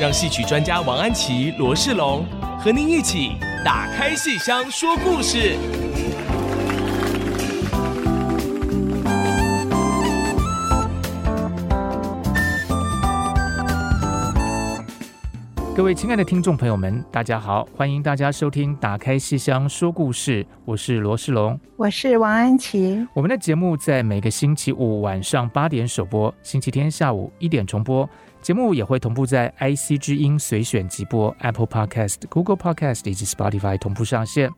让戏曲专家王安琪、罗世龙和您一起打开戏箱说故事。各位亲爱的听众朋友们，大家好，欢迎大家收听《打开戏箱说故事》，我是罗世龙，我是王安琪。我们的节目在每个星期五晚上八点首播，星期天下午一点重播。节目也会同步在 IC 之音随选即播、Apple Podcast、Google Podcast 以及 Spotify 同步上线。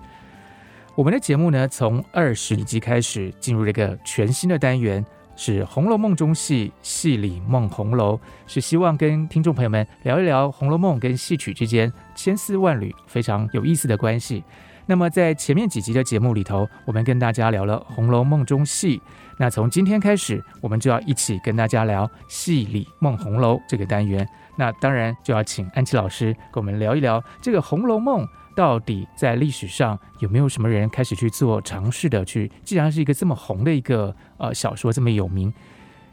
我们的节目呢，从二十集开始进入了一个全新的单元，是《红楼梦》中戏，戏里梦红楼，是希望跟听众朋友们聊一聊《红楼梦》跟戏曲之间千丝万缕非常有意思的关系。那么在前面几集的节目里头，我们跟大家聊了《红楼梦》中戏。那从今天开始，我们就要一起跟大家聊“戏里梦红楼”这个单元。那当然就要请安琪老师跟我们聊一聊这个《红楼梦》到底在历史上有没有什么人开始去做尝试的去？既然是一个这么红的一个呃小说，这么有名。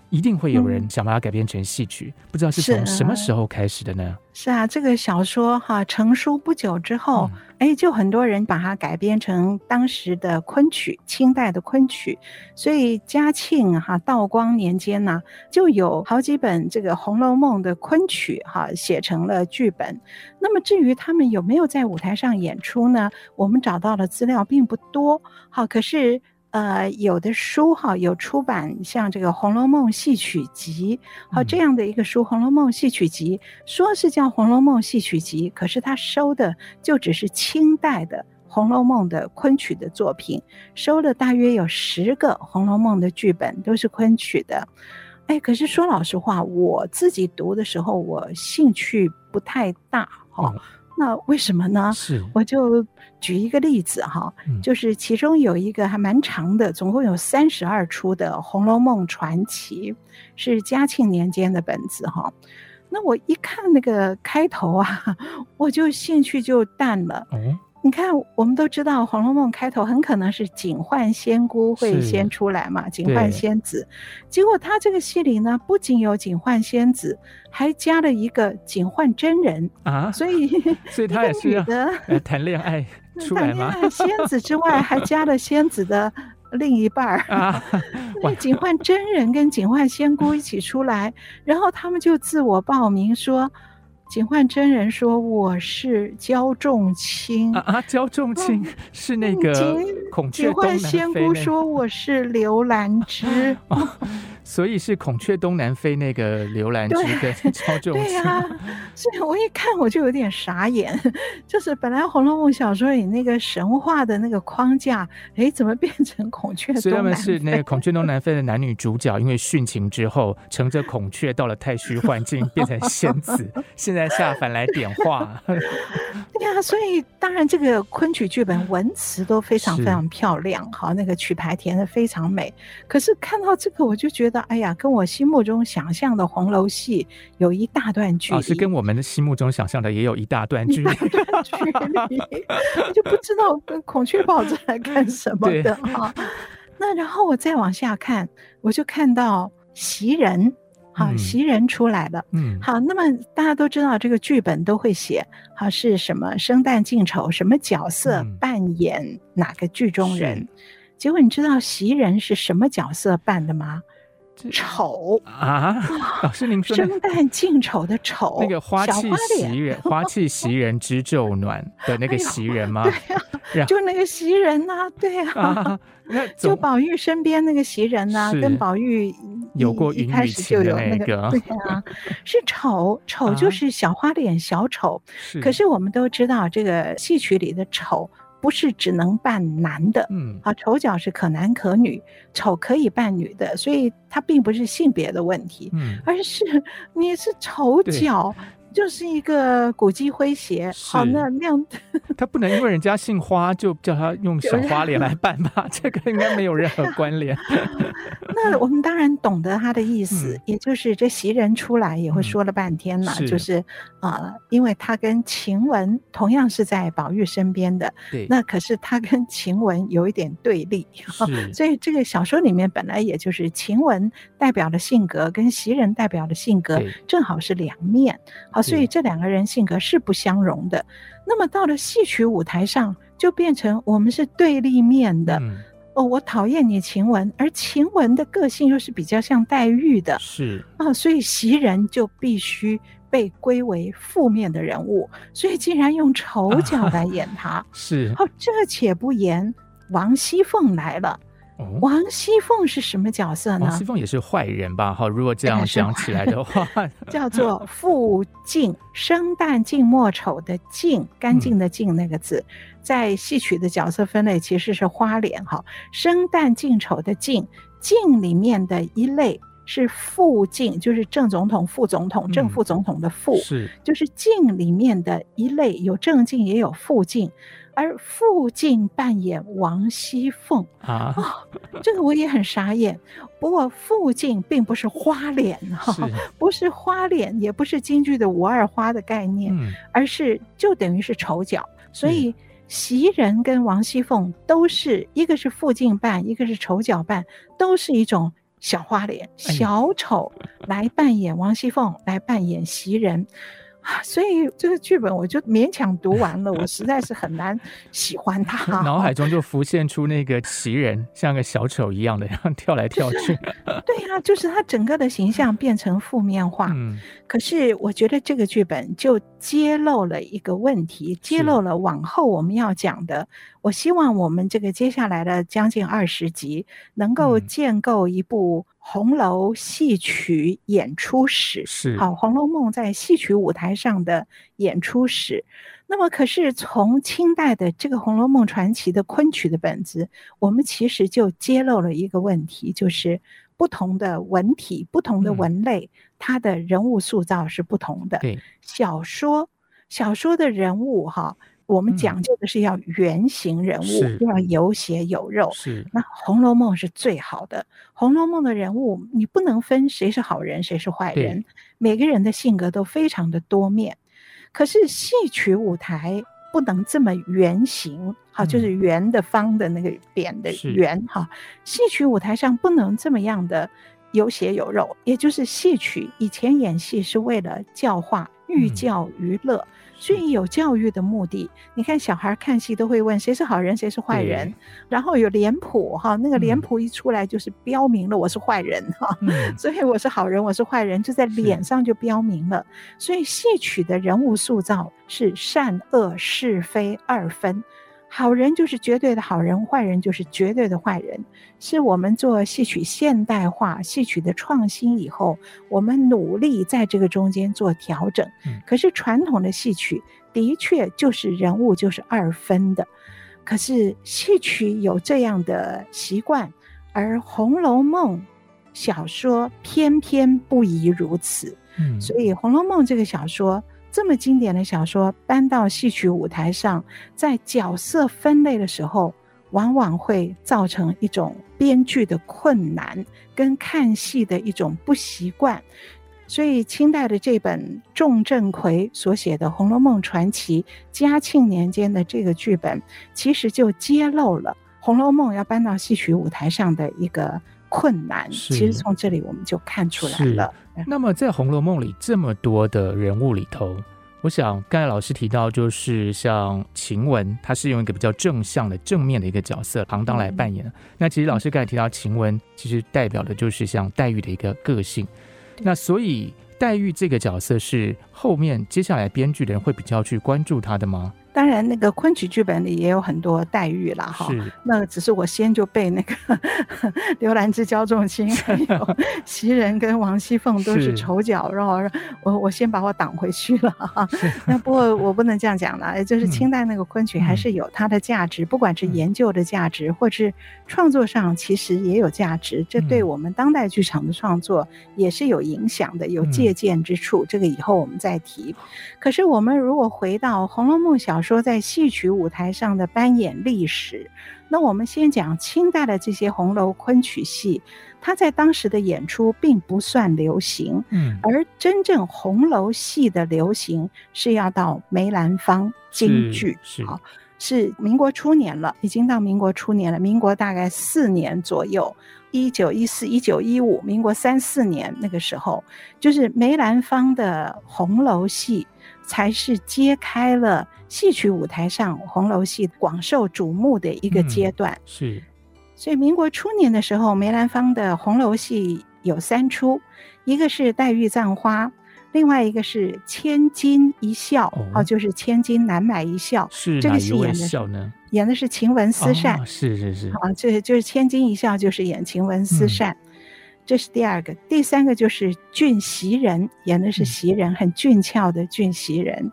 一定会有人想把它改编成戏曲，嗯、不知道是从什么时候开始的呢？是啊，这个小说哈成书不久之后，哎、嗯，就很多人把它改编成当时的昆曲，清代的昆曲。所以嘉庆哈道光年间呢，就有好几本这个《红楼梦》的昆曲哈写成了剧本。那么至于他们有没有在舞台上演出呢？我们找到的资料并不多。好，可是。呃，有的书哈有出版，像这个《红楼梦戏曲集》好这样的一个书，《红楼梦戏曲集》说是叫《红楼梦戏曲集》，可是他收的就只是清代的《红楼梦》的昆曲的作品，收了大约有十个《红楼梦》的剧本，都是昆曲的。哎，可是说老实话，我自己读的时候，我兴趣不太大哈。嗯那为什么呢？是，我就举一个例子哈，就是其中有一个还蛮长的，总共有三十二出的《红楼梦传奇》，是嘉庆年间的本子哈。那我一看那个开头啊，我就兴趣就淡了。你看，我们都知道《红楼梦》开头很可能是警幻仙姑会先出来嘛，警幻仙子。结果他这个戏里呢，不仅有警幻仙子，还加了一个警幻真人啊，所以所以他也是要谈恋爱出来吗？谈恋爱仙子之外，还加了仙子的另一半儿啊 那警幻真人跟警幻仙姑一起出来，然后他们就自我报名说。警幻真人说：“我是焦仲卿啊啊！焦仲卿是那个孔雀东南飞。”警幻仙姑说：“我是刘兰芝。哦”所以是孔雀东南飞那个刘兰芝跟焦仲卿。对呀，所以我一看我就有点傻眼，就是本来《红楼梦》小说里那个神话的那个框架，哎，怎么变成孔雀东南飞？所以他们是那个孔雀东南飞的男女主角，因为殉情之后乘着孔雀到了太虚幻境，变成仙子，现在下凡来点化。对呀，所以当然这个昆曲剧本文词都非常非常漂亮，好，那个曲牌填的非常美。可是看到这个，我就觉得。哎呀，跟我心目中想象的红楼戏有一大段距离。哦，是跟我们的心目中想象的也有一大段距离。距离，我就不知道跟孔雀宝在来干什么的哈。那然后我再往下看，我就看到袭人，好，袭人出来了。嗯，好，那么大家都知道这个剧本都会写，好是什么生旦净丑，什么角色扮演哪个剧中人。结果你知道袭人是什么角色扮的吗？丑啊！老师，您说生旦净丑的丑，那个花气袭人，花气袭人知昼暖 的那个袭人吗？对 呀，就那个袭人呐，对呀，就宝玉身边那个袭人呐，跟宝玉有过云雨情的那个，对呀，是丑，丑就是小花脸小丑。可是我们都知道，这个戏曲里的丑。不是只能扮男的，嗯，啊，丑角是可男可女，丑可以扮女的，所以它并不是性别的问题，嗯，而是你是丑角，就是一个古迹诙谐。好，那那样，他不能因为人家姓花就叫他用小花脸来办吧？这个应该没有任何关联。那我们当然懂得他的意思，嗯、也就是这袭人出来也会说了半天了，嗯、是就是啊、呃，因为他跟晴雯同样是在宝玉身边的，对，那可是他跟晴雯有一点对立，所以这个小说里面本来也就是晴雯代表的性格跟袭人代表的性格正好是两面，好，所以这两个人性格是不相容的。那么到了戏曲舞台上，就变成我们是对立面的。嗯哦，我讨厌你晴雯，而晴雯的个性又是比较像黛玉的，是啊，所以袭人就必须被归为负面的人物，所以竟然用丑角来演她，啊、是。哦，这且不言，王熙凤来了。王熙凤是什么角色呢？王熙凤也是坏人吧？哈，如果这样想起来的话，叫做 复净，生旦净末丑的净，干净的净那个字，嗯、在戏曲的角色分类其实是花脸哈。生旦净丑的净，净里面的一类是副净，就是正总统、副总统、正副总统的副，嗯、是，就是净里面的一类，有正净也有副净。而傅静扮演王熙凤啊、哦，这个我也很傻眼。不过傅静并不是花脸 不是花脸，也不是京剧的五二花的概念，嗯、而是就等于是丑角。所以袭人跟王熙凤都是一个是傅静扮，一个是丑角扮，都是一种小花脸、小丑来扮演王熙凤，来扮演袭人。所以这个剧本我就勉强读完了，我实在是很难喜欢他。脑海中就浮现出那个奇人像个小丑一样的，然后跳来跳去。对呀，就是他整个的形象变成负面化。嗯，可是我觉得这个剧本就揭露了一个问题，揭露了往后我们要讲的。我希望我们这个接下来的将近二十集能够建构一部。红楼戏曲演出史是好，《红楼梦》在戏曲舞台上的演出史。那么，可是从清代的这个《红楼梦传奇》的昆曲的本子，我们其实就揭露了一个问题，就是不同的文体、不同的文类，嗯、它的人物塑造是不同的。对，小说小说的人物哈。我们讲究的是要原型人物，嗯、要有血有肉。是，那《红楼梦》是最好的，《红楼梦》的人物你不能分谁是好人，谁是坏人，每个人的性格都非常的多面。可是戏曲舞台不能这么圆形，好，就是圆的、方的那个扁的圆，哈是。戏曲舞台上不能这么样的有血有肉，也就是戏曲以前演戏是为了教化、寓教于乐。嗯所以有教育的目的，你看小孩看戏都会问谁是好人，谁是坏人，然后有脸谱哈，那个脸谱一出来就是标明了我是坏人哈，嗯、所以我是好人，我是坏人，就在脸上就标明了。所以戏曲的人物塑造是善恶是非二分。好人就是绝对的好人，坏人就是绝对的坏人，是我们做戏曲现代化、戏曲的创新以后，我们努力在这个中间做调整。可是传统的戏曲的确就是人物就是二分的，可是戏曲有这样的习惯，而《红楼梦》小说偏偏不宜如此。嗯，所以《红楼梦》这个小说。这么经典的小说搬到戏曲舞台上，在角色分类的时候，往往会造成一种编剧的困难，跟看戏的一种不习惯。所以，清代的这本仲正奎所写的《红楼梦传奇》，嘉庆年间的这个剧本，其实就揭露了《红楼梦》要搬到戏曲舞台上的一个困难。其实从这里我们就看出来了。那么在《红楼梦》里这么多的人物里头，我想刚才老师提到，就是像晴雯，她是用一个比较正向的、正面的一个角色行当来扮演。嗯、那其实老师刚才提到晴雯，其实代表的就是像黛玉的一个个性。那所以黛玉这个角色是后面接下来编剧的人会比较去关注她的吗？当然那个昆曲剧本里也有很多黛玉了，哈。是。那只是我先就被那个 刘兰芝、焦仲卿，还有袭人跟王熙凤都是丑角，然后我我先把我挡回去了哈。那不过我不能这样讲了，就是清代那个昆曲还是有它的价值，嗯、不管是研究的价值，或是创作上其实也有价值。这对我们当代剧场的创作也是有影响的，有借鉴之处。这个以后我们再提。可是我们如果回到《红楼梦》小说在戏曲舞台上的扮演历史，那我们先讲清代的这些红楼昆曲戏，它在当时的演出并不算流行。嗯，而真正红楼戏的流行是要到梅兰芳京剧，是，是，是民国初年了，已经到民国初年了，民国大概四年左右。一九一四、一九一五，民国三四年那个时候，就是梅兰芳的红楼戏，才是揭开了戏曲舞台上红楼戏广受瞩目的一个阶段。嗯、是，所以民国初年的时候，梅兰芳的红楼戏有三出，一个是《黛玉葬花》。另外一个是千金一笑，哦，哦，就是千金难买一笑。是这个戏演的是演的是晴雯思善，哦。是是是，啊，这就是千金一笑，就是演晴雯思善，嗯。这是第二个，第三个就是俊袭人，演的是袭人，嗯，很俊俏的俊袭人。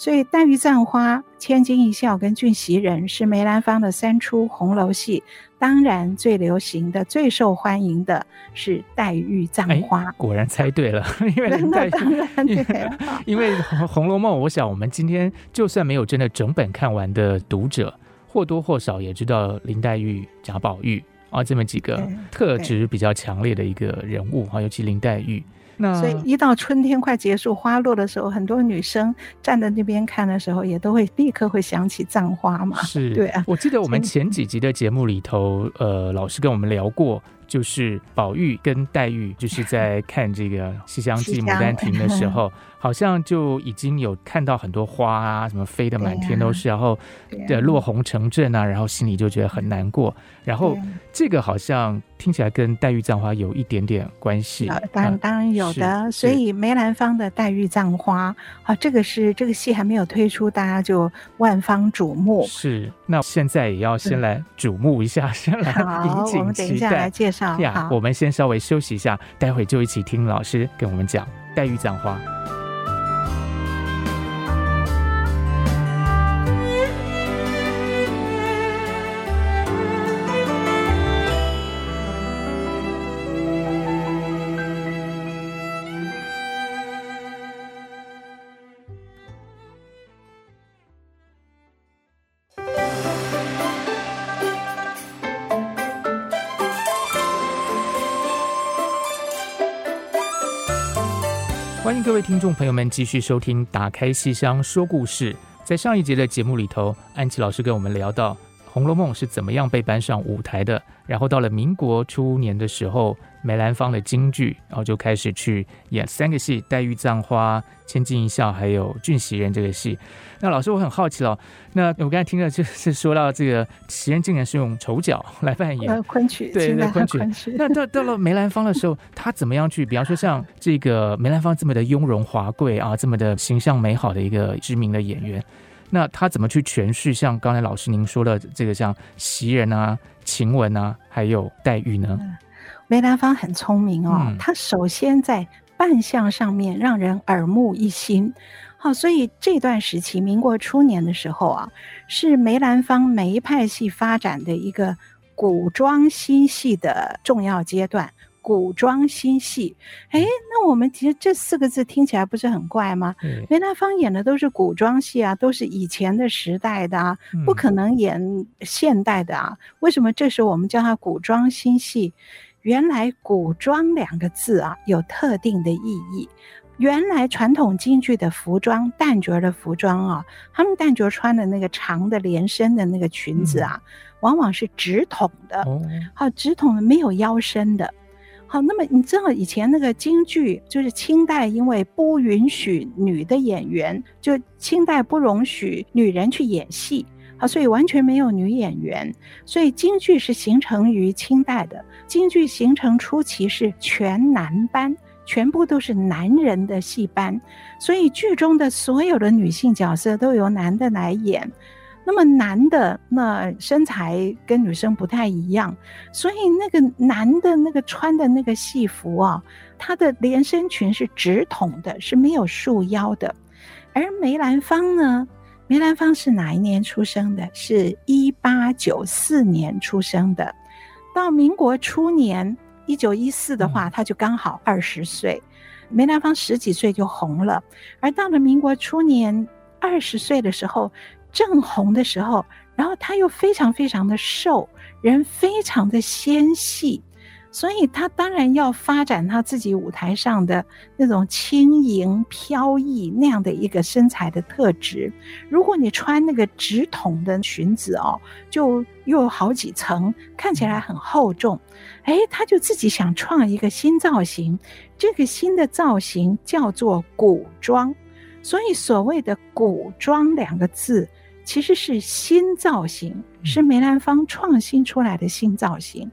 所以，黛玉葬花、千金一笑跟俊袭人是梅兰芳的三出红楼戏。当然，最流行的、最受欢迎的是黛玉葬花。果然猜对了，因为黛玉，当然对，因为《红楼梦》，我想我们今天就算没有真的整本看完的读者，或多或少也知道林黛玉、贾宝玉啊这么几个特质比较强烈的一个人物啊，尤其林黛玉。那所以一到春天快结束，花落的时候，很多女生站在那边看的时候，也都会立刻会想起葬花嘛。是，对啊。我记得我们前几集的节目里头，呃，老师跟我们聊过。就是宝玉跟黛玉，就是在看这个《西厢记》《牡丹亭》的时候，好像就已经有看到很多花啊，什么飞的满天都是，然后的落红成阵啊，然后心里就觉得很难过。然后这个好像听起来跟黛玉葬花有一点点关系。当然，当然有的。所以梅兰芳的黛玉葬花，啊，这个是这个戏还没有推出，大家就万方瞩目。是，那现在也要先来瞩目一下，先来引颈期待。我们等一下来介绍。呀，我们先稍微休息一下，待会就一起听老师跟我们讲黛玉葬花。各位听众朋友们继续收听《打开戏箱说故事》。在上一节的节目里头，安琪老师跟我们聊到《红楼梦》是怎么样被搬上舞台的，然后到了民国初年的时候。梅兰芳的京剧，然后就开始去演三个戏：黛玉葬花、千金一笑，还有俊袭人这个戏。那老师，我很好奇了，那我刚才听了就是说到这个袭人竟然是用丑角来扮演昆曲，对，那昆曲。那到到了梅兰芳的时候，他怎么样去？比方说像这个梅兰芳这么的雍容华贵啊，这么的形象美好的一个知名的演员，那他怎么去诠释像刚才老师您说的这个像袭人啊、晴雯啊，还有黛玉呢？梅兰芳很聪明哦，他首先在扮相上面让人耳目一新，好，所以这段时期，民国初年的时候啊，是梅兰芳梅派戏发展的一个古装新戏的重要阶段。古装新戏，哎，那我们其实这四个字听起来不是很怪吗？梅兰芳演的都是古装戏啊，都是以前的时代的啊，不可能演现代的啊，为什么这时候我们叫它古装新戏？原来“古装”两个字啊，有特定的意义。原来传统京剧的服装，旦角的服装啊，他们旦角穿的那个长的连身的那个裙子啊，往往是直筒的，好，直筒的没有腰身的。好，那么你知道以前那个京剧，就是清代因为不允许女的演员，就清代不容许女人去演戏。好，所以完全没有女演员，所以京剧是形成于清代的。京剧形成初期是全男班，全部都是男人的戏班，所以剧中的所有的女性角色都由男的来演。那么男的那身材跟女生不太一样，所以那个男的那个穿的那个戏服啊，他的连身裙是直筒的，是没有束腰的。而梅兰芳呢，梅兰芳是哪一年出生的？是一八九四年出生的。到民国初年，一九一四的话，他就刚好二十岁。梅兰芳十几岁就红了，而到了民国初年二十岁的时候。正红的时候，然后他又非常非常的瘦，人非常的纤细，所以他当然要发展他自己舞台上的那种轻盈飘逸那样的一个身材的特质。如果你穿那个直筒的裙子哦，就又好几层，看起来很厚重。哎，他就自己想创一个新造型，这个新的造型叫做古装。所以所谓的古装两个字。其实是新造型，是梅兰芳创新出来的新造型。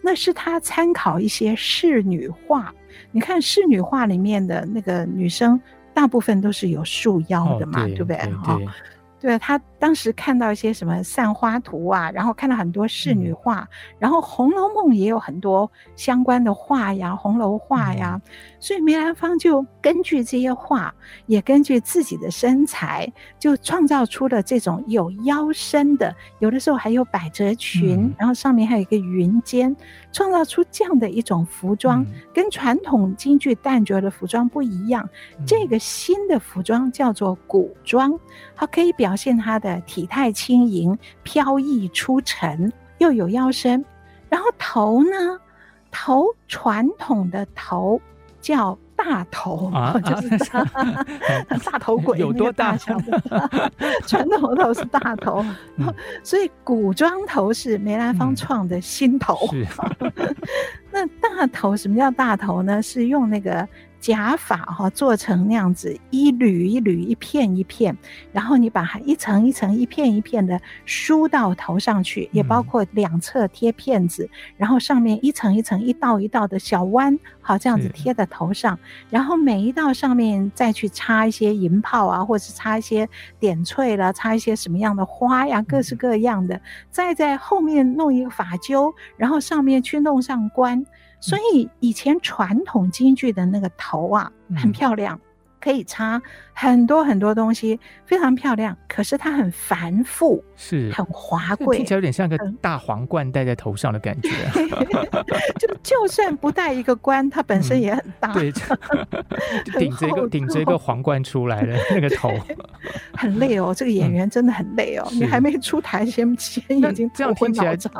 那是他参考一些仕女画。你看仕女画里面的那个女生，大部分都是有束腰的嘛，哦、对，对不对？哈。对对对，他当时看到一些什么散花图啊，然后看到很多仕女画，嗯、然后《红楼梦》也有很多相关的画呀，《红楼画》呀，嗯、所以梅兰芳就根据这些画，也根据自己的身材，就创造出了这种有腰身的，有的时候还有百褶裙，嗯、然后上面还有一个云肩，创造出这样的一种服装，嗯、跟传统京剧旦角的服装不一样。嗯、这个新的服装叫做古装，它可以表。现它的体态轻盈、飘逸出尘，又有腰身。然后头呢？头传统的头叫大头，啊、就是他 大头鬼，有多大？传统头是大头，嗯、所以古装头是梅兰芳创的新头。嗯、那大头什么叫大头呢？是用那个。假发哈做成那样子一缕一缕一片一片，然后你把它一层一层一片一片的梳到头上去，也包括两侧贴片子，然后上面一层一层一道一道的小弯，好这样子贴在头上，然后每一道上面再去插一些银泡啊，或者是插一些点翠了，插一些什么样的花呀，各式各样的，再在后面弄一个发揪，然后上面去弄上冠。所以以前传统京剧的那个头啊，很漂亮。可以插很多很多东西，非常漂亮。可是它很繁复，是很华贵，听起来有点像个大皇冠戴在头上的感觉。就就算不戴一个冠，它本身也很大。嗯、对，顶着一个顶着一个皇冠出来的那个头，很累哦。这个演员真的很累哦。嗯、你还没出台先，先已经头昏脑胀。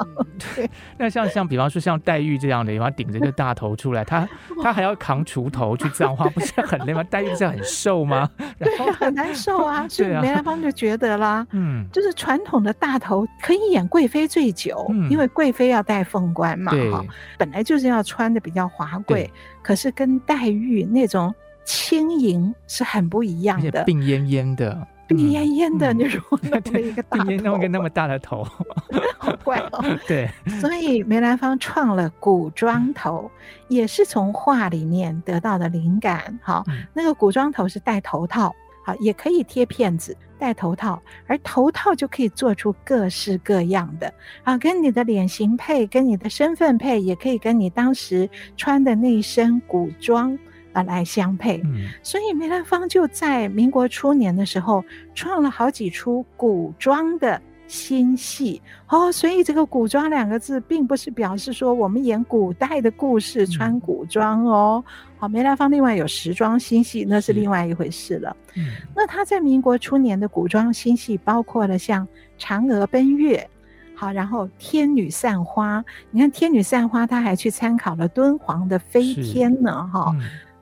对，那像像比方说像黛玉这样的，然后顶着一个大头出来，他他还要扛锄头去簪花，不是很累吗？黛玉这样。很瘦吗？对啊，很难受啊。所以梅兰芳就觉得啦，嗯，就是传统的大头可以演贵妃醉酒，嗯、因为贵妃要戴凤冠嘛，哈对，本来就是要穿的比较华贵，可是跟黛玉那种轻盈是很不一样的，病恹恹的。病恹恹的，你如果弄一个大头，弄个那么大的头，好怪哦。对，所以梅兰芳创了古装头，也是从画里面得到的灵感。好，那个古装头是戴头套，好，也可以贴片子，戴头套，而头套就可以做出各式各样的啊，跟你的脸型配，跟你的身份配，也可以跟你当时穿的那一身古装。啊，来相配，嗯、所以梅兰芳就在民国初年的时候创了好几出古装的新戏哦。所以这个“古装”两个字，并不是表示说我们演古代的故事穿古装哦。好、嗯，梅兰芳另外有时装新戏，那是另外一回事了。嗯、那他在民国初年的古装新戏，包括了像《嫦娥奔月》，好，然后《天女散花》。你看《天女散花》，他还去参考了敦煌的飞天呢，哈。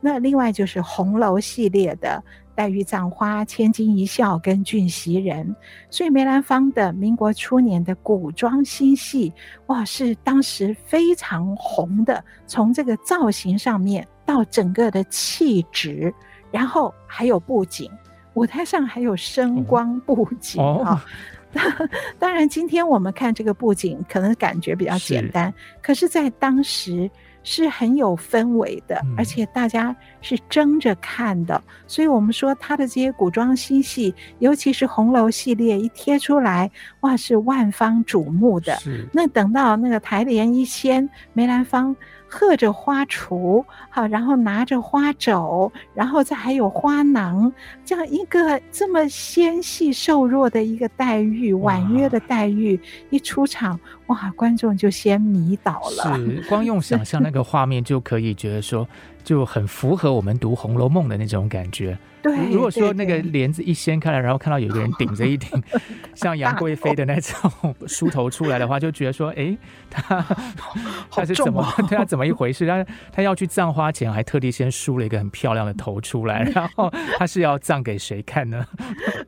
那另外就是红楼系列的黛玉葬花、千金一笑跟俊袭人，所以梅兰芳的民国初年的古装新戏，哇，是当时非常红的。从这个造型上面到整个的气质，然后还有布景，舞台上还有声光布景啊。当然，今天我们看这个布景，可能感觉比较简单，是可是，在当时。是很有氛围的，而且大家是争着看的，嗯、所以我们说他的这些古装新戏，尤其是红楼系列一贴出来，哇，是万方瞩目的。那等到那个台联一掀，梅兰芳。贺着花锄，好，然后拿着花肘，然后再还有花囊，这样一个这么纤细瘦弱的一个黛玉，婉约的黛玉一出场，哇，观众就先迷倒了。是，光用想象那个画面就可以觉得说。就很符合我们读《红楼梦》的那种感觉。对，如果说那个帘子一掀开来，然后看到有个人顶着一顶 像杨贵妃的那种梳头出来的话，就觉得说，哎，他 他是怎么他怎么一回事？他他要去葬花前，还特地先梳了一个很漂亮的头出来，然后他是要葬给谁看呢？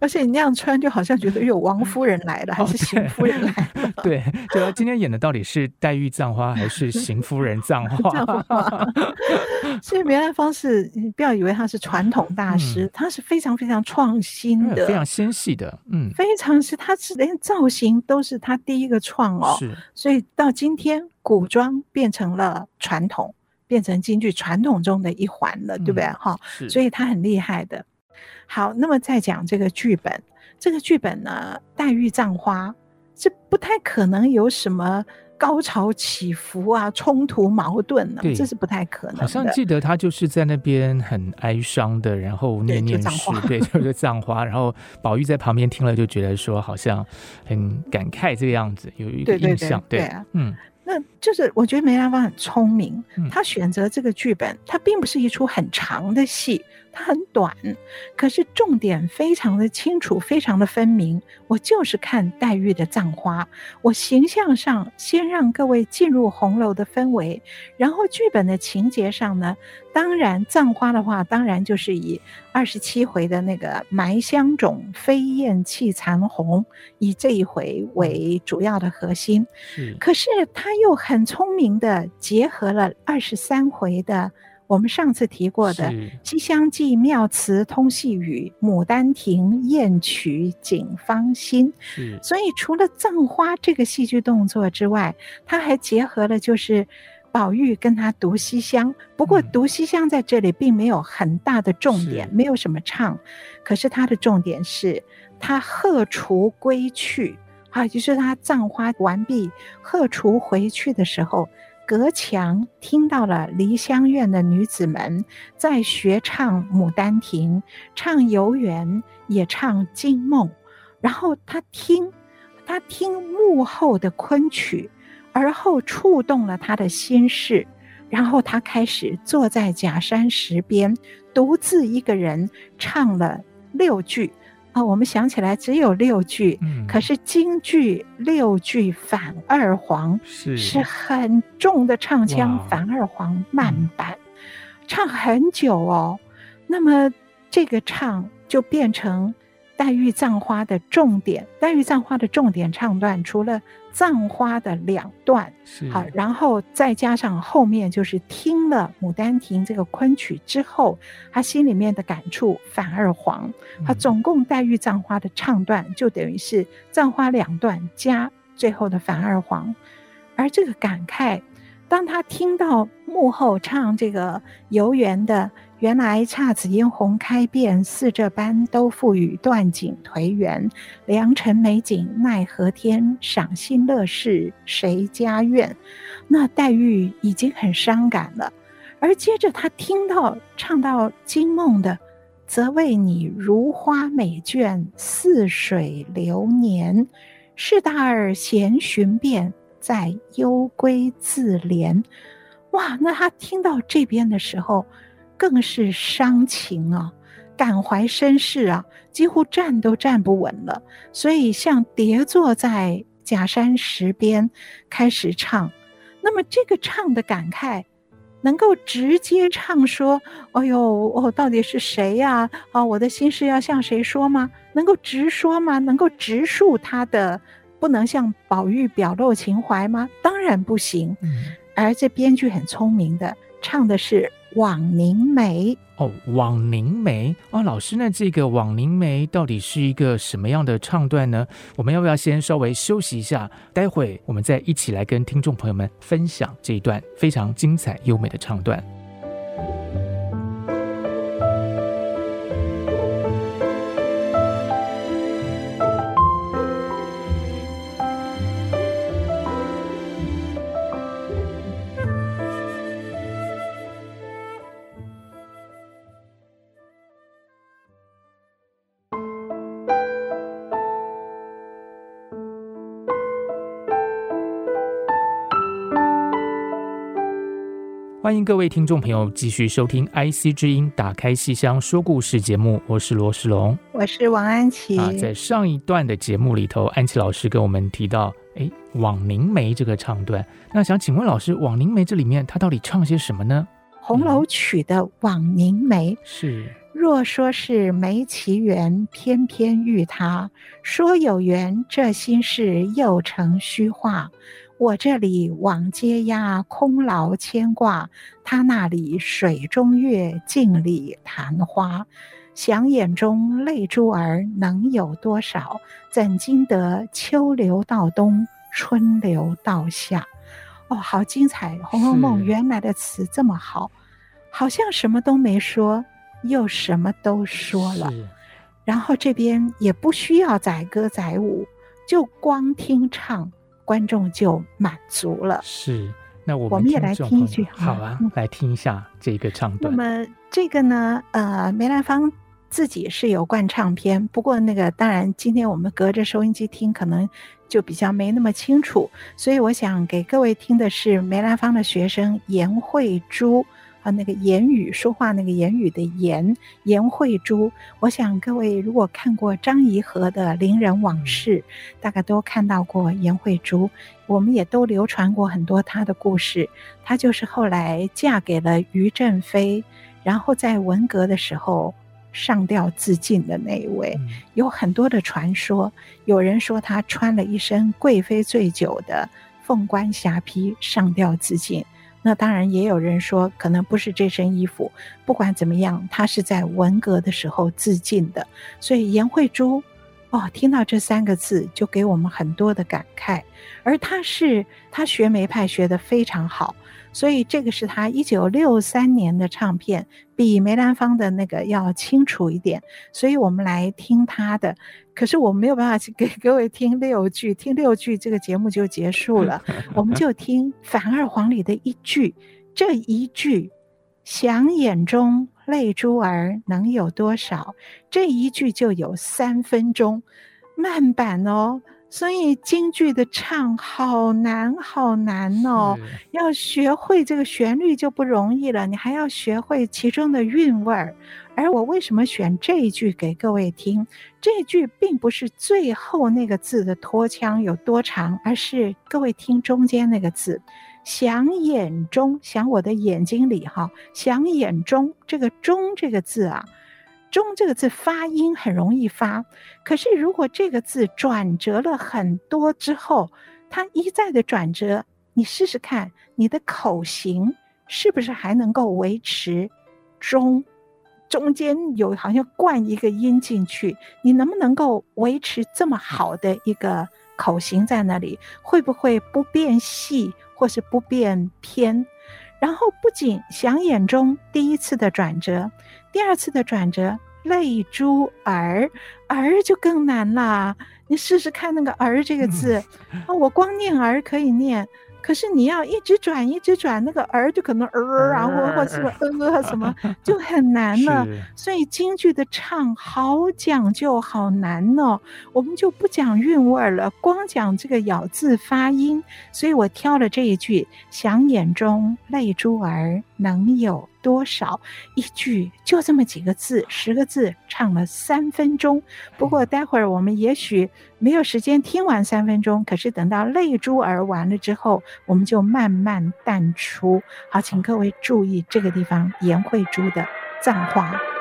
而且你那样穿，就好像觉得有王夫人来了，还是邢夫人来了？对，就今天演的到底是黛玉葬花，还是邢夫人葬花？所以梅兰芳是，你不要以为他是传统大师，嗯、他是非常非常创新的，非常纤细的，嗯，非常是，它是连造型都是它第一个创哦，是，所以到今天古装变成了传统，变成京剧传统中的一环了，对不对？哈、嗯，所以他很厉害的。好，那么再讲这个剧本，这个剧本呢，黛玉葬花，是不太可能有什么。高潮起伏啊，冲突矛盾呢、啊，这是不太可能的。好像记得他就是在那边很哀伤的，然后念念诗，对，就是葬花。然后宝玉在旁边听了，就觉得说好像很感慨这个样子，有一个印象。对，对，对，对啊，嗯，那就是我觉得梅兰芳很聪明，他选择这个剧本，他并不是一出很长的戏。它很短，可是重点非常的清楚，非常的分明。我就是看黛玉的葬花，我形象上先让各位进入红楼的氛围，然后剧本的情节上呢，当然葬花的话，当然就是以二十七回的那个埋香冢飞燕泣残红，以这一回为主要的核心。是，可是他又很聪明的结合了二十三回的。我们上次提过的《西厢记》妙词通细语，《牡丹亭》艳曲警芳心。所以除了葬花这个戏剧动作之外，他还结合了就是宝玉跟他读西厢。不过读西厢在这里并没有很大的重点，没有什么唱。可是他的重点是他贺除归去，啊，就是他葬花完毕，贺除回去的时候。隔墙听到了梨香院的女子们在学唱《牡丹亭》，唱游园，也唱惊梦。然后他听，他听幕后的昆曲，而后触动了他的心事。然后他开始坐在假山石边，独自一个人唱了六句。我们想起来只有六句，嗯、可是京剧六句反二黄是是很重的唱腔，反二黄慢板，嗯、唱很久哦。那么这个唱就变成。黛玉葬花的重点，黛玉葬花的重点唱段，除了葬花的两段，是好，然后再加上后面就是听了《牡丹亭》这个昆曲之后，他心里面的感触反二黄。他总共黛玉葬花的唱段，就等于是葬花两段加最后的反二黄，而这个感慨，当他听到幕后唱这个游园的。原来姹紫嫣红开遍，似这般都付与断井颓垣。良辰美景奈何天，赏心乐事谁家院？那黛玉已经很伤感了，而接着她听到唱到惊梦的，则为你如花美眷，似水流年。士大儿闲寻遍，在幽闺自怜。哇，那她听到这边的时候。更是伤情啊，感怀身世啊，几乎站都站不稳了，所以像跌坐在假山石边开始唱。那么这个唱的感慨，能够直接唱说：“哎呦，哦，到底是谁呀？啊，我的心事要向谁说吗？能够直说吗？能够直述他的，不能向宝玉表露情怀吗？当然不行。而这编剧很聪明的，唱的是。枉凝眉。哦，枉凝眉哦，老师，那这个枉凝眉到底是一个什么样的唱段呢？我们要不要先稍微休息一下？待会我们再一起来跟听众朋友们分享这一段非常精彩优美的唱段。欢迎各位听众朋友继续收听《IC 之音》，打开戏箱说故事节目，我是罗世龙，我是王安琪。啊，在上一段的节目里头，安琪老师跟我们提到，哎，枉凝眉这个唱段。那想请问老师，枉凝眉这里面他到底唱些什么呢？《红楼曲》的枉凝眉是。若说是没其缘，偏偏遇他；说有缘，这心事又成虚话。我这里网接押，空劳牵挂；他那里水中月，镜里昙花。想眼中泪珠儿能有多少？怎经得秋流到冬，春流到夏？哦，好精彩！《红楼梦》原来的词这么好，好像什么都没说，又什么都说了。然后这边也不需要载歌载舞，就光听唱。观众就满足了。是，那我们，我们也来听一句。好啊，嗯、来听一下这个唱段。那么这个呢，呃，梅兰芳自己是有灌唱片，不过那个当然，今天我们隔着收音机听，可能就比较没那么清楚。所以我想给各位听的是梅兰芳的学生颜慧珠。啊，那个言语说话，那个言语的言，言慧珠。我想各位如果看过张颐和的《伶人往事》，大概都看到过言慧珠。我们也都流传过很多她的故事。她就是后来嫁给了于正飞，然后在文革的时候上吊自尽的那一位。有很多的传说，有人说她穿了一身贵妃醉酒的凤冠霞帔上吊自尽。那当然，也有人说可能不是这身衣服。不管怎么样，他是在文革的时候自尽的。所以颜慧珠，哦，听到这三个字就给我们很多的感慨。而他是他学梅派学得非常好。所以这个是他一九六三年的唱片，比梅兰芳的那个要清楚一点。所以我们来听他的，可是我没有办法去给各位听六句，听六句这个节目就结束了。我们就听反二黄里的一句，这一句“想眼中泪珠儿能有多少”，这一句就有三分钟，慢板哦。所以京剧的唱好难好难哦，要学会这个旋律就不容易了，你还要学会其中的韵味儿。而我为什么选这一句给各位听？这句并不是最后那个字的拖腔有多长，而是各位听中间那个字“想眼中”，想我的眼睛里哈，“想眼中”这个“中”这个字啊。中这个字发音很容易发，可是如果这个字转折了很多之后，它一再的转折，你试试看，你的口型是不是还能够维持中？中间有好像灌一个音进去，你能不能够维持这么好的一个口型在那里？会不会不变细，或是不变偏？然后不仅想眼中第一次的转折。第二次的转折，泪珠儿，儿就更难啦。你试试看那个“儿”这个字，啊，我光念“儿”可以念。可是你要一直转一直转，那个儿就可能儿啊，或或什么呃什么，就很难了。所以京剧的唱好讲究，好难哦。我们就不讲韵味了，光讲这个咬字发音。所以我挑了这一句：想眼中泪珠儿能有多少？一句就这么几个字，十个字，唱了三分钟。不过待会儿我们也许没有时间听完三分钟，可是等到泪珠儿完了之后。我们就慢慢淡出。好，请各位注意这个地方，颜慧珠的藏话。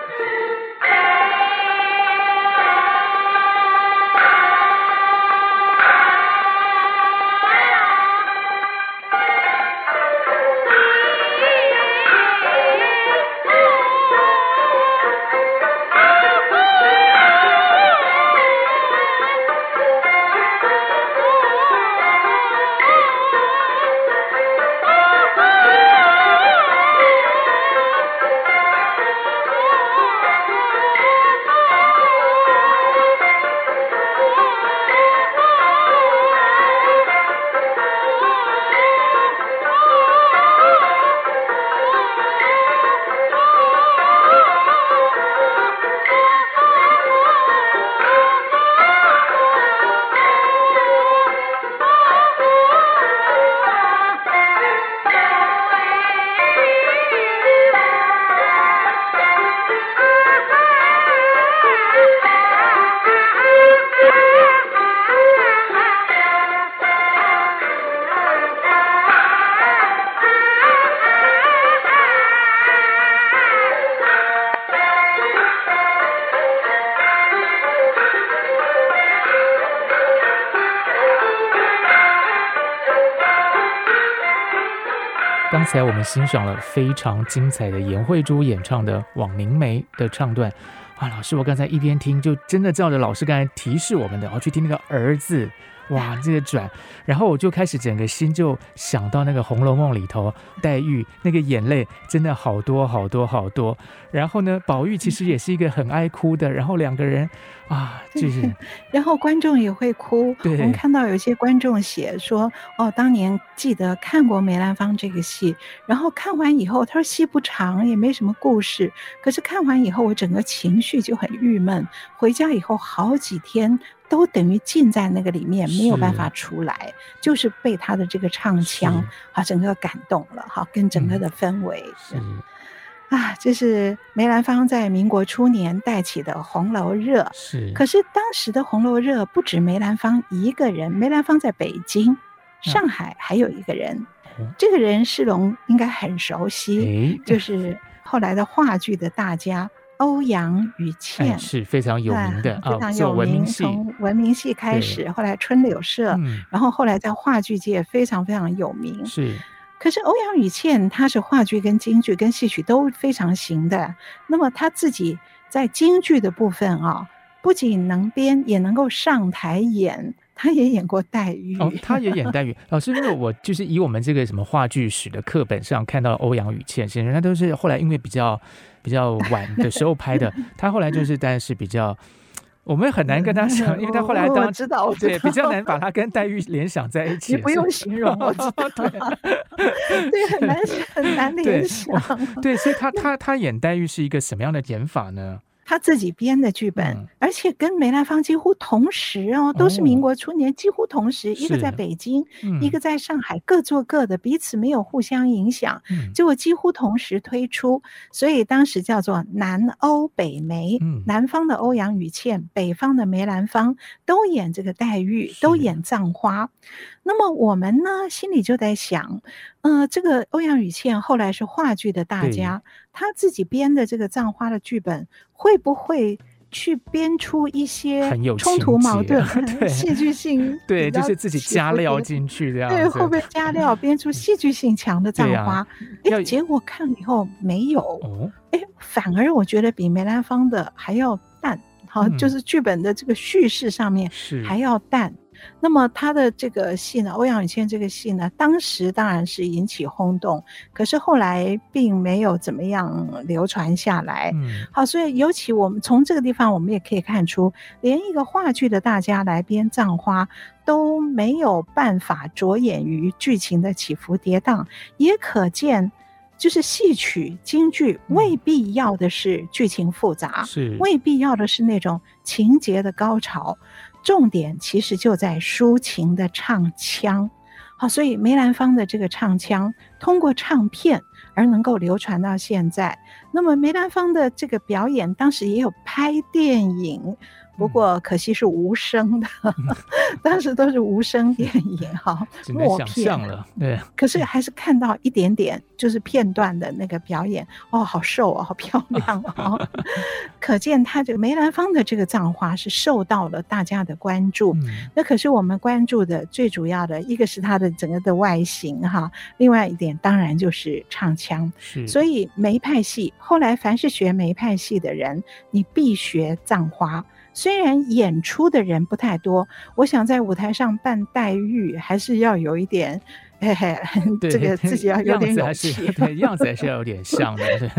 才我们欣赏了非常精彩的颜慧珠演唱的《枉凝眉》的唱段。啊，老师，我刚才一边听，就真的照着老师刚才提示我们的，然后去听那个儿子。哇，这个转，然后我就开始整个心就想到那个《红楼梦》里头黛玉那个眼泪真的好多好多好多。然后呢，宝玉其实也是一个很爱哭的。然后两个人啊，就是，然后观众也会哭。对，我们看到有些观众写说，哦，当年记得看过梅兰芳这个戏，然后看完以后，他说戏不长，也没什么故事，可是看完以后，我整个情绪就很郁闷。回家以后好几天。都等于浸在那个里面，没有办法出来，就是被他的这个唱腔，啊整个感动了，哈，跟整个的氛围，嗯、啊，这是梅兰芳在民国初年带起的红楼热。是，可是当时的红楼热不止梅兰芳一个人，梅兰芳在北京、上海还有一个人，嗯、这个人世龙应该很熟悉，就是后来的话剧的大家。欧阳予倩、哎、是非常有名的，非常有名。从文明戏开始，后来春柳社、嗯，然后后来在话剧界非常非常有名。是，可是欧阳予倩她是话剧跟京剧跟戏曲都非常行的。那么她自己在京剧的部分啊，不仅能编，也能够上台演。她也演过黛玉，哦，他也演黛玉。老师，因为我就是以我们这个什么话剧史的课本上看到欧阳予倩先生，他都是后来因为比较。比较晚的时候拍的，他后来就是，但是比较，我们很难跟他想，因为他后来当知道，对，比较难把他跟黛玉联想在一起。你不用形容，我知道，对，对，很难很难联想。对，所以他他他演黛玉是一个什么样的演法呢？他自己编的剧本，嗯，而且跟梅兰芳几乎同时哦，都是民国初年，几乎同时，一个在北京，嗯，一个在上海，各做各的，彼此没有互相影响，嗯，结果几乎同时推出，所以当时叫做南欧北梅，嗯，南方的欧阳予倩，北方的梅兰芳都演这个黛玉，都演葬花。那么我们呢，心里就在想，呃，这个欧阳予倩后来是话剧的大家，他自己编的这个葬花的剧本，会不会去编出一些冲突矛盾、戏剧性？对，就是自己加料进去这样。对，会不会加料 编出戏剧性强的葬花？哎、啊，结果看了以后没有，哎，反而我觉得比梅兰芳的还要淡，好、嗯，就是剧本的这个叙事上面还要淡。那么他的这个戏呢，欧阳予倩这个戏呢，当时当然是引起轰动，可是后来并没有怎么样流传下来。嗯，好，所以尤其我们从这个地方，我们也可以看出，连一个话剧的大家来编葬花都没有办法着眼于剧情的起伏跌宕，也可见，就是戏曲京剧未必要的是剧情复杂，是未必要的是那种情节的高潮。重点其实就在抒情的唱腔，好，所以梅兰芳的这个唱腔通过唱片而能够流传到现在。那么梅兰芳的这个表演，当时也有拍电影。不过可惜是无声的，嗯、当时都是无声电影哈，默片了。对，可是还是看到一点点，就是片段的那个表演。哦，好瘦哦，好漂 亮哦！可见他这个梅兰芳的这个葬花是受到了大家的关注。嗯、那可是我们关注的最主要的一个是他的整个的外形哈，另外一点当然就是唱腔。所以梅派戏后来凡是学梅派戏的人，你必学葬花。虽然演出的人不太多，我想在舞台上扮黛玉还是要有一点，嘿嘿，这个自己要有点勇气，对，样子还是 要有点像的。对，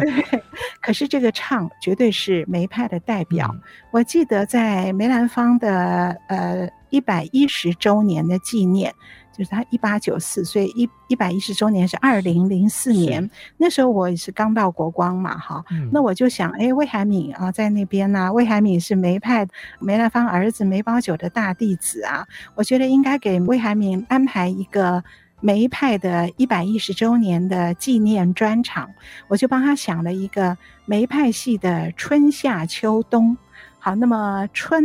可是这个唱绝对是梅派的代表。嗯、我记得在梅兰芳的呃一百一十周年的纪念。就是他一八九四，所以一一百一十周年是二零零四年，那时候我也是刚到国光嘛，哈、嗯，那我就想，哎，魏海敏啊，在那边呢、啊，魏海敏是梅派梅兰芳儿子梅葆玖的大弟子啊，我觉得应该给魏海敏安排一个梅派的一百一十周年的纪念专场，我就帮他想了一个梅派戏的春夏秋冬，好，那么春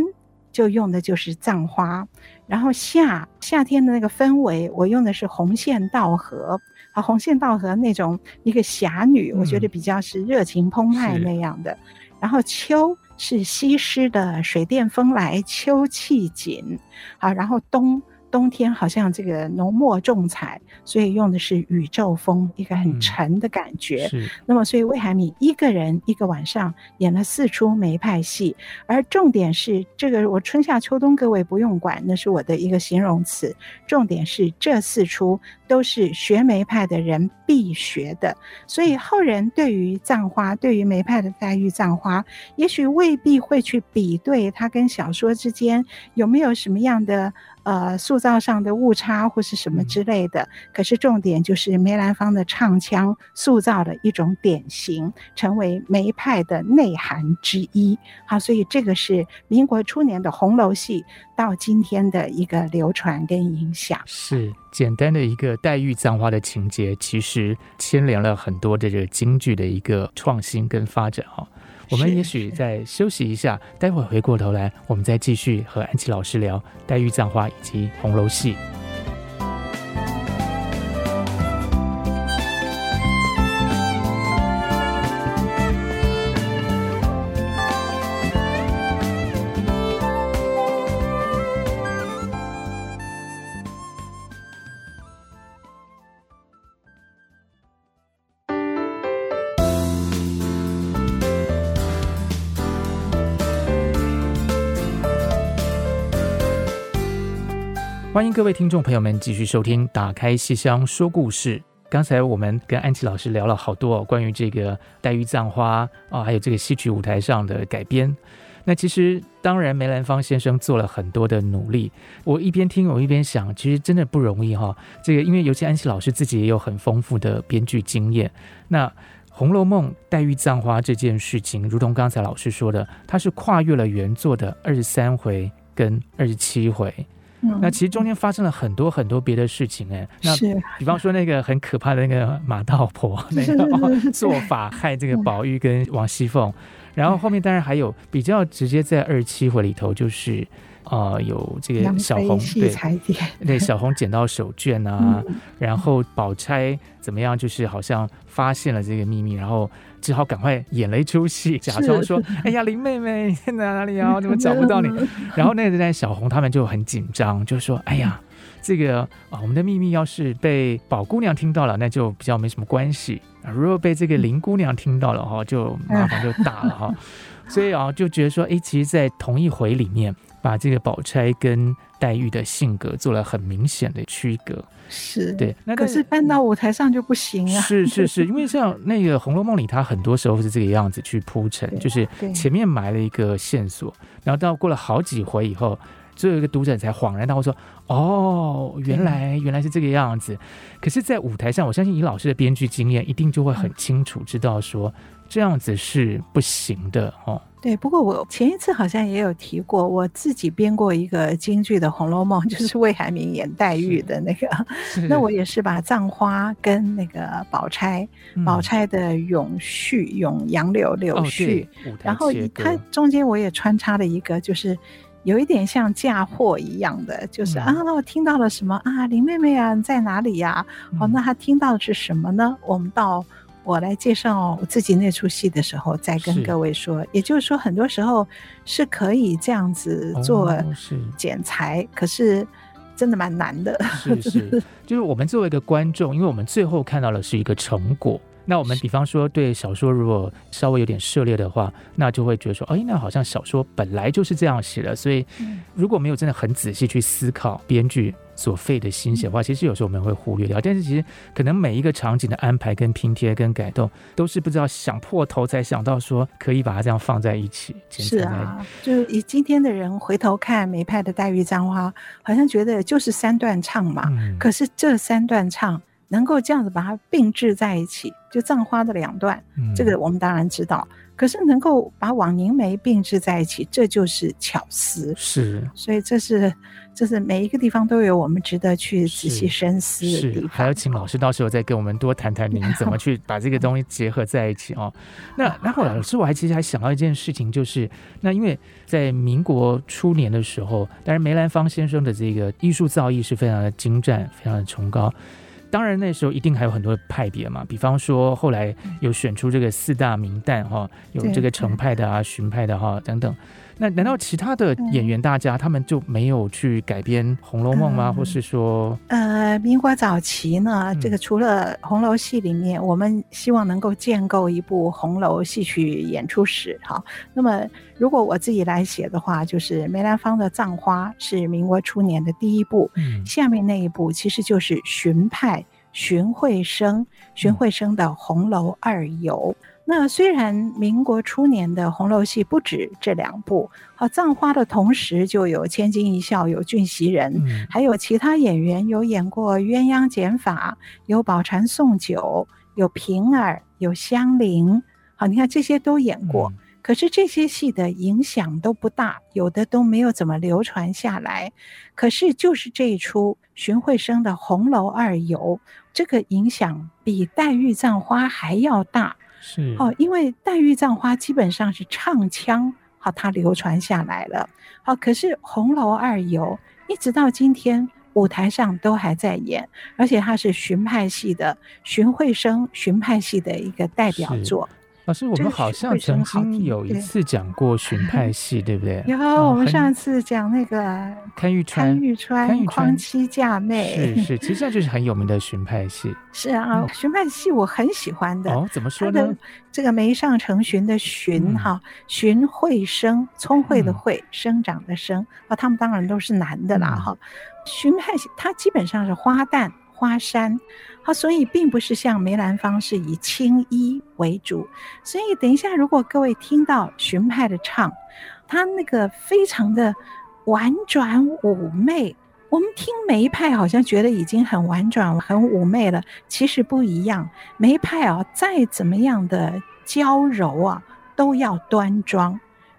就用的就是葬花。然后夏夏天的那个氛围，我用的是红线稻荷，啊，红线稻荷那种一个侠女，我觉得比较是热情澎湃那样的。然后秋是西施的水殿风来，秋气紧，好，然后冬。冬天好像这个浓墨重彩，所以用的是宇宙风，一个很沉的感觉。嗯、是。那么，所以魏海敏一个人一个晚上演了四出梅派戏，而重点是这个我春夏秋冬各位不用管，那是我的一个形容词。重点是这四出都是学梅派的人必学的，所以后人对于葬花，对于梅派的黛玉葬花，也许未必会去比对它跟小说之间有没有什么样的。呃，塑造上的误差或是什么之类的，嗯、可是重点就是梅兰芳的唱腔塑造了一种典型，成为梅派的内涵之一。好，所以这个是民国初年的红楼戏到今天的一个流传跟影响。是简单的一个黛玉葬花的情节，其实牵连了很多的这个京剧的一个创新跟发展哈。我们也许再休息一下，待会儿回过头来，我们再继续和安琪老师聊黛玉葬花以及红楼戏。各位听众朋友们继续收听《打开戏箱说故事》。刚才我们跟安琪老师聊了好多，关于这个黛玉葬花啊，还有这个戏曲舞台上的改编。那其实当然，梅兰芳先生做了很多的努力。我一边听，我一边想，其实真的不容易哈、这个因为尤其安琪老师自己也有很丰富的编剧经验。那《红楼梦》黛玉葬花这件事情，如同刚才老师说的，它是跨越了原作的二十三回跟二十七回。那其实中间发生了很多很多别的事情哎，那比方说那个很可怕的那个马道婆那个做法害这个宝玉跟王熙凤，然后后面当然还有比较直接在二十七回里头就是。啊、呃，有这个小红对 对，小红捡到手绢啊，嗯、然后宝钗怎么样？就是好像发现了这个秘密，然后只好赶快演了一出戏，假装说：“哎呀，林妹妹在哪里啊？我怎么找不到你？” 然后那个在小红他们就很紧张，就说：“哎呀，这个啊，我们的秘密要是被宝姑娘听到了，那就比较没什么关系；如果被这个林姑娘听到了哈，就麻烦就大了哈。”所以啊，就觉得说，哎，其实，在同一回里面。把这个宝钗跟黛玉的性格做了很明显的区隔，是对。那可是搬到舞台上就不行啊。是是是，因为像那个《红楼梦》里，它很多时候是这个样子去铺陈，就是前面埋了一个线索，然后到过了好几回以后，最后一个读者才恍然大悟说：“哦，原来原来是这个样子。”可是，在舞台上，我相信以老师的编剧经验，一定就会很清楚知道说。这样子是不行的哦。对，不过我前一次好像也有提过，我自己编过一个京剧的《红楼梦》，就是魏海明演黛玉的那个。那我也是把葬花跟那个宝钗，宝钗的永续、永杨柳柳絮，然后它中间我也穿插了一个，就是有一点像嫁祸一样的，就是、嗯、啊，我听到了什么啊，林妹妹啊，你在哪里呀、啊？好、嗯哦，那她听到的是什么呢？我们到。我来介绍我自己那出戏的时候，再跟各位说。也就是说，很多时候是可以这样子做剪裁，哦、是可是真的蛮难的。是是，就是我们作为一个观众，因为我们最后看到的是一个成果。那我们比方说，对小说如果稍微有点涉猎的话，那就会觉得说，哎，那好像小说本来就是这样写的。所以如果没有真的很仔细去思考编剧所费的心血的话，其实有时候我们会忽略掉。但是其实可能每一个场景的安排、跟拼贴、跟改动，都是不知道想破头才想到说可以把它这样放在一起。是啊，就以今天的人回头看梅派的黛玉葬花，好像觉得就是三段唱嘛。嗯、可是这三段唱。能够这样子把它并置在一起，就葬花的两段，嗯、这个我们当然知道。可是能够把枉凝眉并置在一起，这就是巧思。是，所以这是这是每一个地方都有我们值得去仔细深思的地方。还要请老师到时候再跟我们多谈谈您 怎么去把这个东西结合在一起哦。那然后老师，我还其实还想到一件事情，就是那因为在民国初年的时候，当然梅兰芳先生的这个艺术造诣是非常的精湛，非常的崇高。当然那时候一定还有很多派别嘛，比方说后来有选出这个四大名旦哈，有这个程派的啊、荀派的哈等等。那难道其他的演员大家他们就没有去改编《红楼梦》吗？或是说，呃，民国早期呢，这个除了红楼戏里面，我们希望能够建构一部红楼戏曲演出史。哈，那么如果我自己来写的话，就是梅兰芳的《葬花》是民国初年的第一部，嗯下面那一部其实就是荀派荀慧生荀慧生的《红楼二游》。那虽然民国初年的红楼戏不止这两部，好，葬花的同时就有千金一笑，有俊袭人，嗯、还有其他演员有演过鸳鸯剪法，有宝蟾送酒，有平儿，有香菱，好，你看这些都演过，嗯、可是这些戏的影响都不大，有的都没有怎么流传下来。可是就是这一出荀慧生的《红楼二游》，这个影响比黛玉葬花还要大。是哦，因为黛玉葬花基本上是唱腔，好，它流传下来了。好，可是红楼二游一直到今天舞台上都还在演，而且它是荀派戏的荀慧生荀派戏的一个代表作。老师，我们好像曾经有一次讲过荀 派戏，对不对？有，我们上次讲那个堪玉川，堪玉川，匡妻嫁妹，是是，其实这就是很有名的荀派戏。是啊，荀派戏我很喜欢的。哦，怎么说呢？这个梅上成荀的荀哈，荀慧生，聪慧的慧，生长的生啊，他们当然都是男的啦哈。荀派戏它基本上是花旦。花山，好，所以并不是像梅兰芳是以青衣为主，所以等一下，如果各位听到荀派的唱，他那个非常的婉转妩媚，我们听梅派好像觉得已经很婉转很妩媚了，其实不一样，梅派啊，再怎么样的娇柔啊，都要端庄，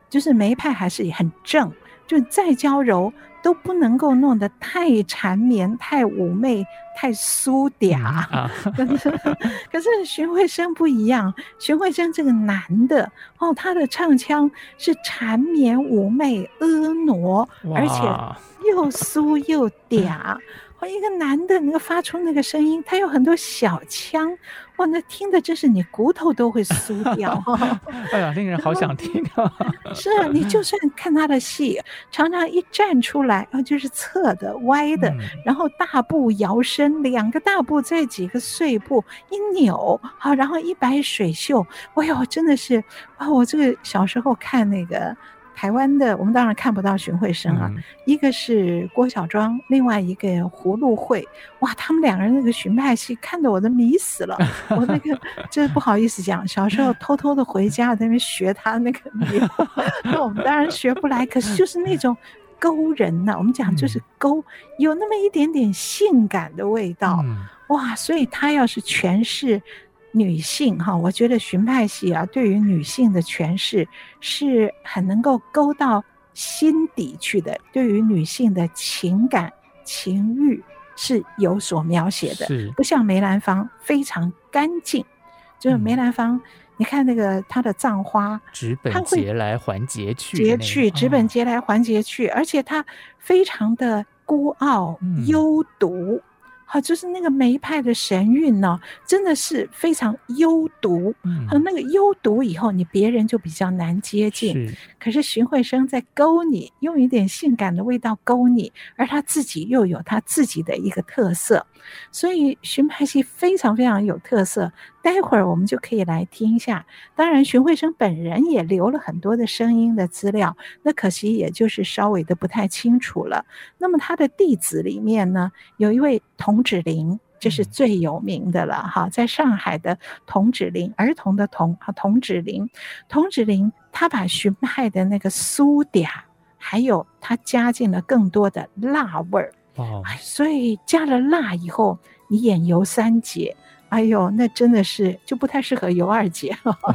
就是梅派还是很正，就再娇柔。都不能够弄得太缠绵、太妩媚、太苏嗲。可是，可是荀慧生不一样，荀慧生这个男的哦，他的唱腔是缠绵、妩媚、婀娜，而且又苏又嗲。哦，一个男的能够发出那个声音，他有很多小腔，哇，那听的真是你骨头都会酥掉。哎呀，令人好想听啊！是啊，你就算看他的戏，常常一站出来，啊，就是侧的、歪的，嗯、然后大步摇身，两个大步再几个碎步一扭，好，然后一摆水袖，哎呦，真的是啊！我这个小时候看那个。台湾的我们当然看不到荀慧生啊，嗯、一个是郭小庄，另外一个胡禄惠，哇，他们两个人那个荀派戏看得我都迷死了。我那个真不好意思讲，小时候偷偷的回家在那边学他那个，那我们当然学不来，可是就是那种勾人呐、啊，我们讲就是勾，有那么一点点性感的味道，嗯、哇，所以他要是诠释。女性哈，我觉得荀派戏啊，对于女性的诠释是很能够勾到心底去的，对于女性的情感情欲是有所描写的，不像梅兰芳非常干净。就是梅兰芳，嗯、你看那个她的葬花，直本节来还节去，节去直本节来还节去，而且他非常的孤傲、幽独。嗯好，就是那个梅派的神韵呢，真的是非常幽独。嗯，啊，那个幽独以后，你别人就比较难接近。是，可是荀慧生在勾你，用一点性感的味道勾你，而他自己又有他自己的一个特色，所以荀派戏非常非常有特色。待会儿我们就可以来听一下。当然，荀慧生本人也留了很多的声音的资料，那可惜也就是稍微的不太清楚了。那么他的弟子里面呢，有一位童芷苓，这是最有名的了哈，在上海的童芷苓，儿童的童啊，童芷苓，童芷苓，他把荀派的那个苏嗲，还有他加进了更多的辣味儿，哦，所以加了辣以后，你演尤三姐。哎呦，那真的是就不太适合尤二姐，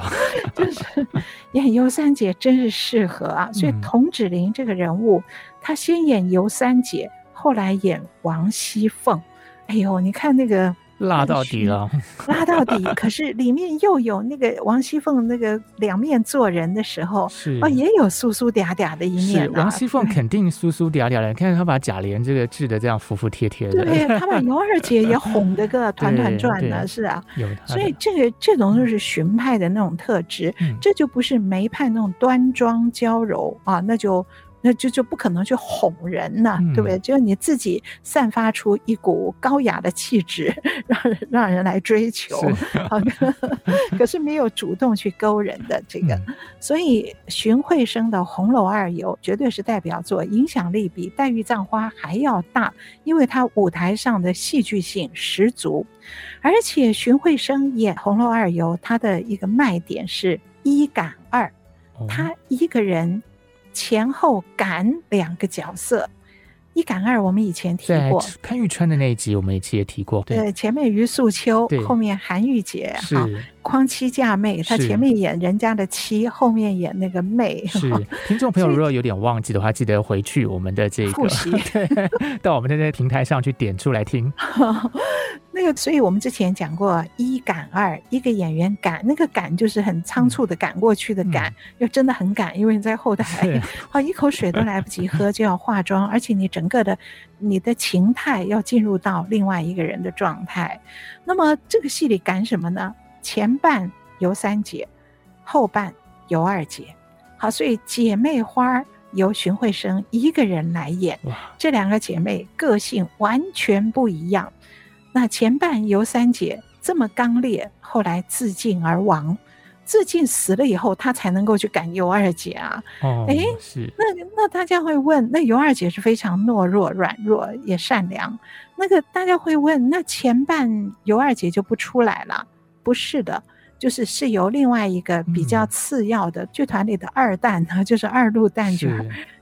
就是演尤三姐真是适合啊。所以童芷苓这个人物，她先演尤三姐，后来演王熙凤。哎呦，你看那个辣到底了，辣到底。可是里面又有那个王熙凤那个两面做人的时候，也有酥酥嗲嗲的一面。王熙凤肯定酥酥嗲嗲的，看她把贾琏这个治的这样服服帖帖的，对，她把尤二姐也哄得个 团团转的，是啊。有，所以这个这种就是荀派的那种特质，这就不是梅派那种端庄娇柔啊，那就。那就就不可能去哄人呐、啊，嗯、对不对？只有你自己散发出一股高雅的气质，让人让人来追求。是 可是没有主动去勾人的这个，嗯、所以荀慧生的《红楼二游》绝对是代表作，影响力比《黛玉葬花》还要大，因为他舞台上的戏剧性十足，而且荀慧生演《红楼二游》，他的一个卖点是一赶二，他一个人。前后赶两个角色，一赶二，我们以前提过。潘玉川的那一集，我们以前也提过。对，前面于素秋，后面韩玉洁，是匡妻嫁妹，他前面演人家的妻，后面演那个妹。是听众朋友，如果有点忘记的话，记得回去我们的这个复习，到我们的这个平台上去点出来听。那个，所以我们之前讲过一赶二，一个演员赶，那个赶就是很仓促的赶过去的赶，又、真的很赶，因为你在后台，啊，一口水都来不及喝就要化妆，而且你整个的你的情态要进入到另外一个人的状态。那么这个戏里赶什么呢？前半尤三姐，后半尤二姐。好，所以姐妹花由荀慧生一个人来演。哇这两个姐妹个性完全不一样。那前半尤三姐这么刚烈，后来自尽而亡。自尽死了以后，她才能够去赶尤二姐啊。哦，哎，是。那那大家会问，那尤二姐是非常懦弱、软弱，也善良。那个大家会问，那前半尤二姐就不出来了？不是的，就是是由另外一个比较次要的剧团里的二旦呢，就是二路旦角，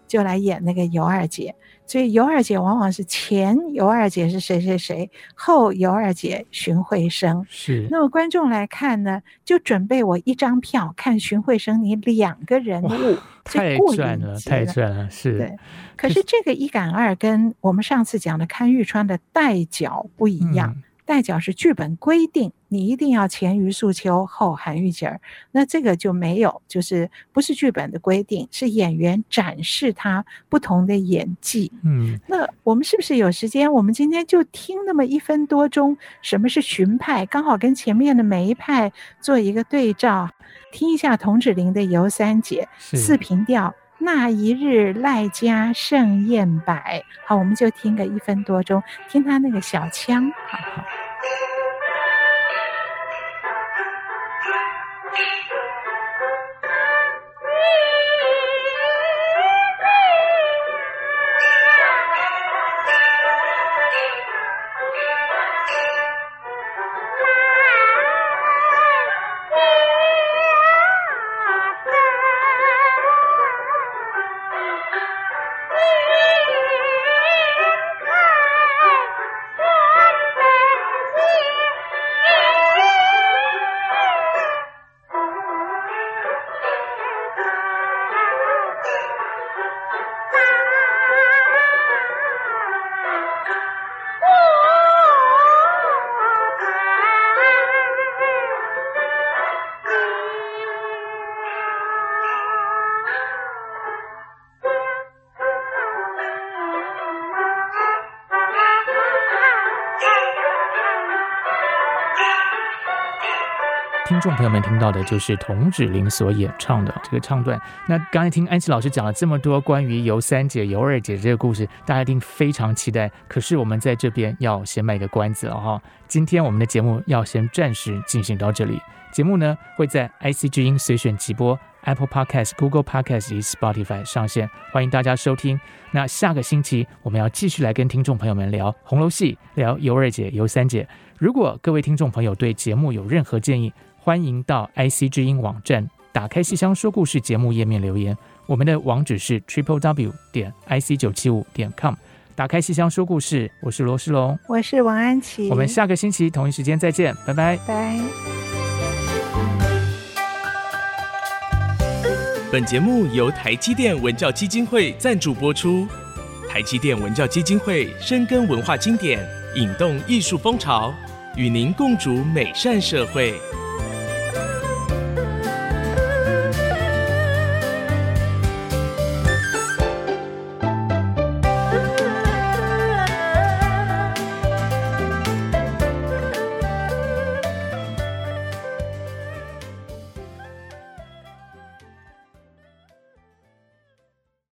就来演那个尤二姐。所以尤二姐往往是前尤二姐是谁谁谁，后尤二姐荀慧生。是。那么观众来看呢，就准备我一张票看荀慧生你两个人物，太赚了，太赚了，是。对。可是这个一赶二跟我们上次讲的看玉川的代角不一样。嗯代表是剧本规定，你一定要前于素秋，后韩玉姐儿。那这个就没有，就是不是剧本的规定，是演员展示他不同的演技。嗯，那我们是不是有时间？我们今天就听那么一分多钟，什么是荀派？刚好跟前面的梅派做一个对照，听一下童芷苓的尤三姐是四平调。那一日赖家盛宴摆，好，我们就听个一分多钟，听他那个小腔，好好。听众朋友们听到的就是童芷苓所演唱的这个唱段。那刚才听安琪老师讲了这么多关于尤三姐、尤二姐这个故事，大家一定非常期待。可是我们在这边要先卖个关子了哈。今天我们的节目要先暂时进行到这里。节目呢会在 IC 之音随选即播、Apple Podcast、Google Podcast 以及 Spotify 上线，欢迎大家收听。那下个星期我们要继续来跟听众朋友们聊红楼戏，聊尤二姐、尤三姐。如果各位听众朋友对节目有任何建议，欢迎到 IC 之音网站打开戏箱说故事节目页面留言，我们的网址是 triple w 点 ic 九七五点 com。打开戏箱说故事，我是罗世龙，我是王安琪，我们下个星期同一时间再见，拜拜。拜。本节目由台积电文教基金会赞助播出，台积电文教基金会深耕文化经典，引动艺术风潮。与您共筑美善社会。